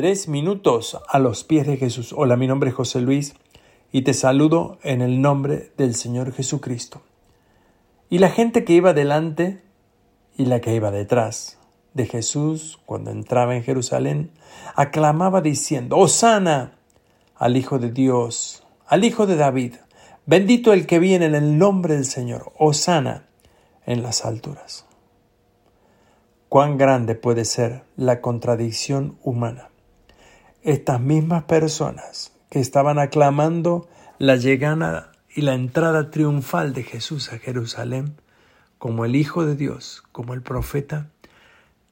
Tres minutos a los pies de Jesús. Hola, mi nombre es José Luis y te saludo en el nombre del Señor Jesucristo. Y la gente que iba delante y la que iba detrás de Jesús cuando entraba en Jerusalén aclamaba diciendo, Hosana al Hijo de Dios, al Hijo de David, bendito el que viene en el nombre del Señor, Hosana en las alturas. Cuán grande puede ser la contradicción humana estas mismas personas que estaban aclamando la llegada y la entrada triunfal de Jesús a Jerusalén como el Hijo de Dios, como el profeta,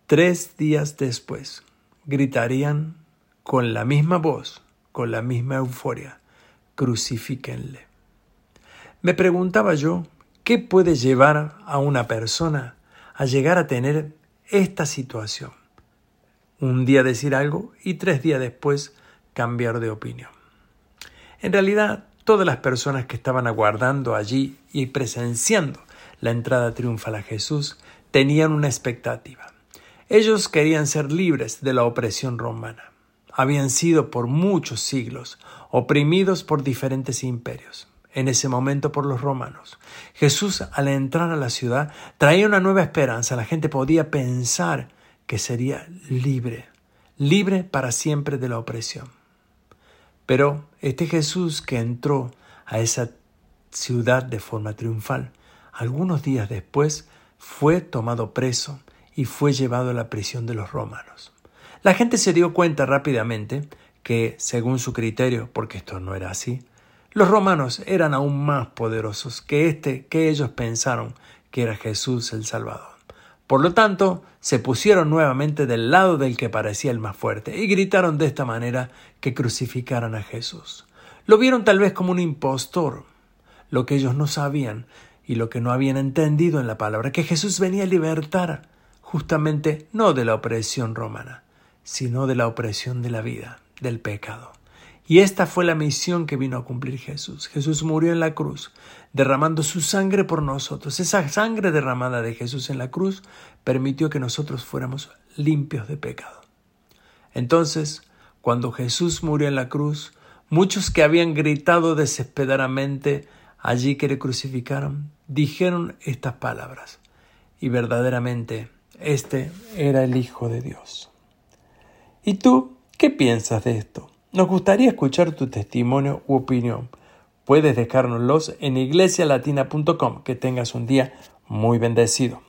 tres días después gritarían con la misma voz, con la misma euforia, crucifíquenle. Me preguntaba yo, ¿qué puede llevar a una persona a llegar a tener esta situación? Un día decir algo y tres días después cambiar de opinión. En realidad, todas las personas que estaban aguardando allí y presenciando la entrada triunfal a Jesús tenían una expectativa. Ellos querían ser libres de la opresión romana. Habían sido por muchos siglos oprimidos por diferentes imperios, en ese momento por los romanos. Jesús al entrar a la ciudad traía una nueva esperanza. La gente podía pensar que sería libre, libre para siempre de la opresión. Pero este Jesús que entró a esa ciudad de forma triunfal, algunos días después fue tomado preso y fue llevado a la prisión de los romanos. La gente se dio cuenta rápidamente que, según su criterio, porque esto no era así, los romanos eran aún más poderosos que este que ellos pensaron que era Jesús el Salvador. Por lo tanto, se pusieron nuevamente del lado del que parecía el más fuerte y gritaron de esta manera que crucificaran a Jesús. Lo vieron tal vez como un impostor, lo que ellos no sabían y lo que no habían entendido en la palabra, que Jesús venía a libertar justamente no de la opresión romana, sino de la opresión de la vida, del pecado. Y esta fue la misión que vino a cumplir Jesús. Jesús murió en la cruz, derramando su sangre por nosotros. Esa sangre derramada de Jesús en la cruz permitió que nosotros fuéramos limpios de pecado. Entonces, cuando Jesús murió en la cruz, muchos que habían gritado desesperadamente allí que le crucificaron, dijeron estas palabras. Y verdaderamente, este era el Hijo de Dios. ¿Y tú qué piensas de esto? Nos gustaría escuchar tu testimonio u opinión. Puedes dejárnoslos en iglesialatina.com. Que tengas un día muy bendecido.